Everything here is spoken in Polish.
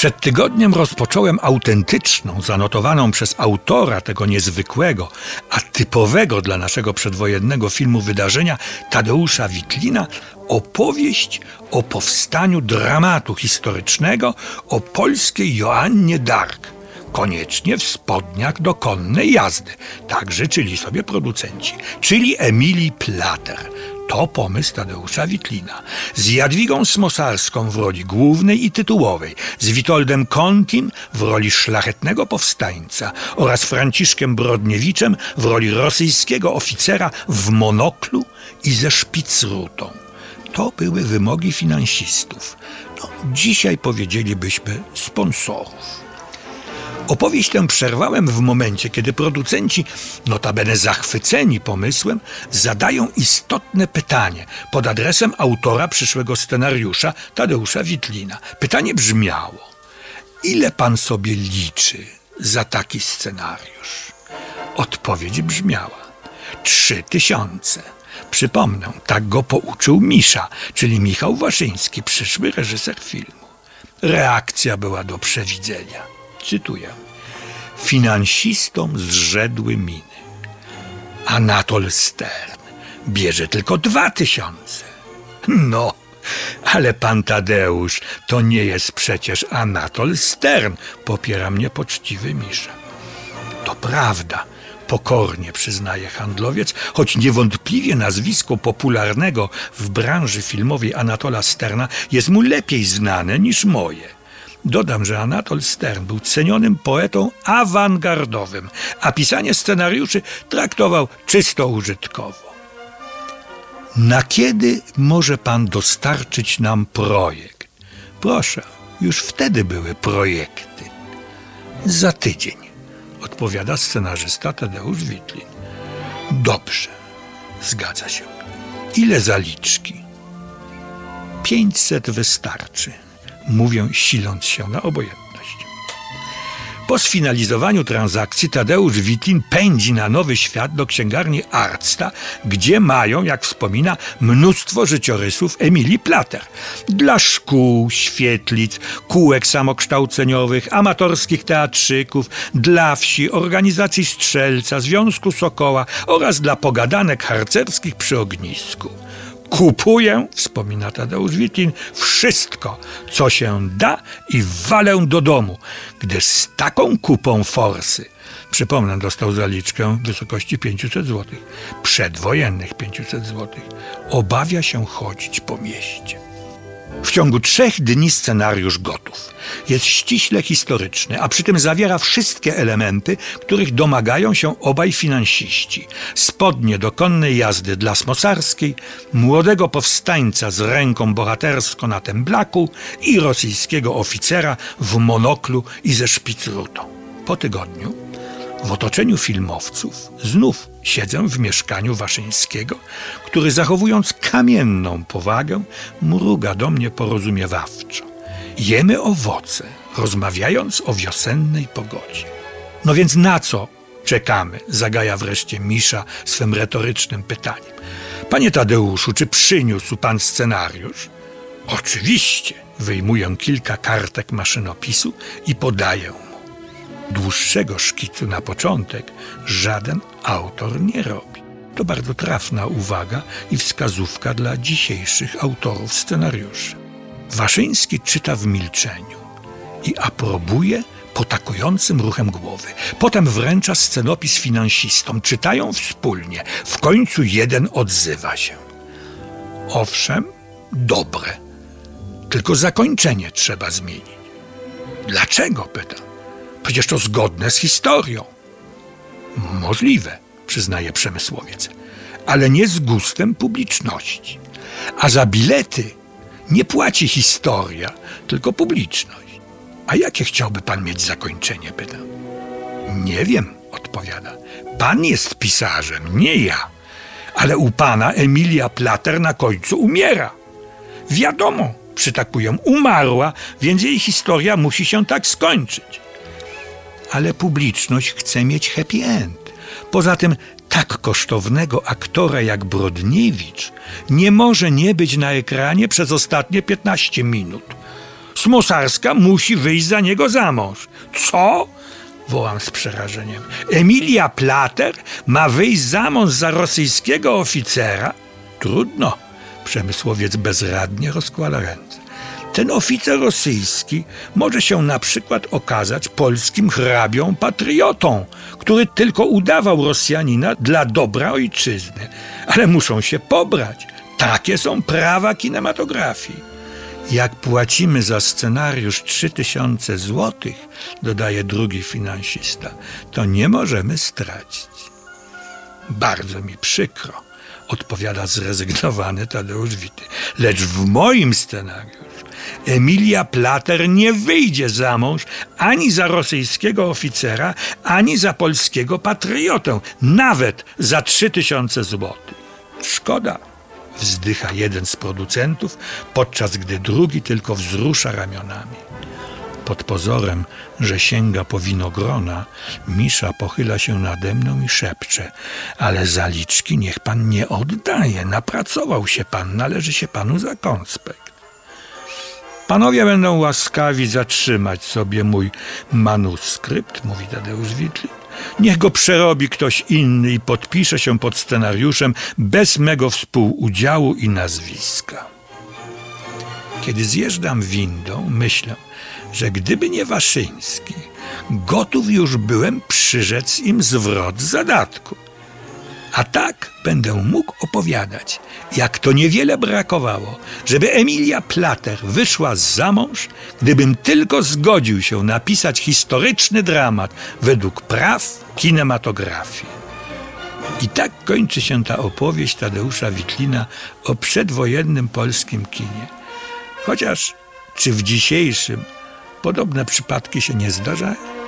Przed tygodniem rozpocząłem autentyczną, zanotowaną przez autora tego niezwykłego, a typowego dla naszego przedwojennego filmu wydarzenia Tadeusza Witlina opowieść o powstaniu dramatu historycznego o polskiej Joannie Dark. Koniecznie w spodniach do konnej jazdy. Tak życzyli sobie producenci, czyli Emilii Plater to pomysł Tadeusza Witlina. Z Jadwigą Smosarską w roli głównej i tytułowej, z Witoldem Kontim w roli szlachetnego powstańca oraz Franciszkiem Brodniewiczem w roli rosyjskiego oficera w monoklu i ze szpicrutą. To były wymogi finansistów. No, dzisiaj powiedzielibyśmy sponsorów. Opowieść tę przerwałem w momencie, kiedy producenci, notabene zachwyceni pomysłem, zadają istotne pytanie pod adresem autora przyszłego scenariusza Tadeusza Witlina. Pytanie brzmiało: Ile pan sobie liczy za taki scenariusz? Odpowiedź brzmiała: Trzy tysiące. Przypomnę, tak go pouczył Misza, czyli Michał Waszyński, przyszły reżyser filmu. Reakcja była do przewidzenia. Cytuję. Finansistom zrzedły miny. Anatol Stern bierze tylko dwa tysiące. No, ale pan Tadeusz to nie jest przecież Anatol Stern, popiera mnie poczciwy Misza. To prawda, pokornie przyznaje handlowiec, choć niewątpliwie nazwisko popularnego w branży filmowej Anatola Sterna jest mu lepiej znane niż moje. Dodam, że Anatol Stern był cenionym poetą awangardowym, a pisanie scenariuszy traktował czysto użytkowo. Na kiedy może pan dostarczyć nam projekt? Proszę, już wtedy były projekty. Za tydzień, odpowiada scenarzysta Tadeusz Witlin. Dobrze, zgadza się. Ile zaliczki? Pięćset wystarczy mówią siląc się na obojętność. Po sfinalizowaniu transakcji Tadeusz Witlin pędzi na nowy świat do księgarni Arcta, gdzie mają, jak wspomina, mnóstwo życiorysów Emilii Plater. Dla szkół, świetlic, kółek samokształceniowych, amatorskich teatrzyków, dla wsi, organizacji Strzelca, Związku Sokoła oraz dla pogadanek harcerskich przy ognisku. Kupuję, wspomina Tadeusz Witlin, wszystko, co się da i walę do domu, gdyż z taką kupą forsy, przypomnę, dostał zaliczkę w wysokości 500 zł, przedwojennych 500 zł, obawia się chodzić po mieście. W ciągu trzech dni scenariusz gotów. Jest ściśle historyczny, a przy tym zawiera wszystkie elementy, których domagają się obaj finansiści. Spodnie do konnej jazdy dla Smosarskiej, młodego powstańca z ręką bohatersko na temblaku i rosyjskiego oficera w monoklu i ze szpicrutą. Po tygodniu w otoczeniu filmowców znów siedzę w mieszkaniu Waszyńskiego, który zachowując kamienną powagę, mruga do mnie porozumiewawczo. Jemy owoce, rozmawiając o wiosennej pogodzie. No więc na co czekamy? Zagaja wreszcie Misza swym retorycznym pytaniem. Panie Tadeuszu, czy przyniósł pan scenariusz? Oczywiście. Wyjmuję kilka kartek maszynopisu i podaję Dłuższego szkicu na początek żaden autor nie robi. To bardzo trafna uwaga i wskazówka dla dzisiejszych autorów scenariuszy. Waszyński czyta w milczeniu i aprobuje potakującym ruchem głowy. Potem wręcza scenopis finansistom. Czytają wspólnie. W końcu jeden odzywa się. Owszem, dobre. Tylko zakończenie trzeba zmienić. Dlaczego? Pytam. Przecież to zgodne z historią. Możliwe, przyznaje przemysłowiec, ale nie z gustem publiczności. A za bilety nie płaci historia, tylko publiczność. A jakie chciałby pan mieć zakończenie? Pytam. Nie wiem, odpowiada. Pan jest pisarzem, nie ja. Ale u pana Emilia Plater na końcu umiera. Wiadomo, przytakują, umarła, więc jej historia musi się tak skończyć ale publiczność chce mieć happy end. Poza tym tak kosztownego aktora jak Brodniewicz nie może nie być na ekranie przez ostatnie 15 minut. Smosarska musi wyjść za niego za mąż. Co? Wołam z przerażeniem. Emilia Plater ma wyjść za mąż za rosyjskiego oficera? Trudno. Przemysłowiec bezradnie rozkłada ręce. Ten oficer rosyjski może się na przykład okazać polskim hrabią patriotą, który tylko udawał Rosjanina dla dobra ojczyzny. Ale muszą się pobrać. Takie są prawa kinematografii. Jak płacimy za scenariusz 3000 złotych, dodaje drugi finansista, to nie możemy stracić. Bardzo mi przykro, odpowiada zrezygnowany Tadeusz Wity. Lecz w moim scenariuszu Emilia Plater nie wyjdzie za mąż ani za rosyjskiego oficera, ani za polskiego patriotę, nawet za 3000 złotych. Szkoda wzdycha jeden z producentów, podczas gdy drugi tylko wzrusza ramionami. Pod pozorem, że sięga po winogrona, Misza pochyla się nade mną i szepcze: Ale zaliczki niech pan nie oddaje. Napracował się pan, należy się panu za konspekt. Panowie będą łaskawi zatrzymać sobie mój manuskrypt, mówi Tadeusz Witlin. Niech go przerobi ktoś inny i podpisze się pod scenariuszem bez mego współudziału i nazwiska. Kiedy zjeżdżam windą, myślę, że gdyby nie Waszyński, gotów już byłem przyrzec im zwrot zadatku. A tak będę mógł opowiadać, jak to niewiele brakowało, żeby Emilia Plater wyszła za mąż, gdybym tylko zgodził się napisać historyczny dramat według praw kinematografii. I tak kończy się ta opowieść Tadeusza Witlina o przedwojennym polskim kinie. Chociaż czy w dzisiejszym podobne przypadki się nie zdarzają?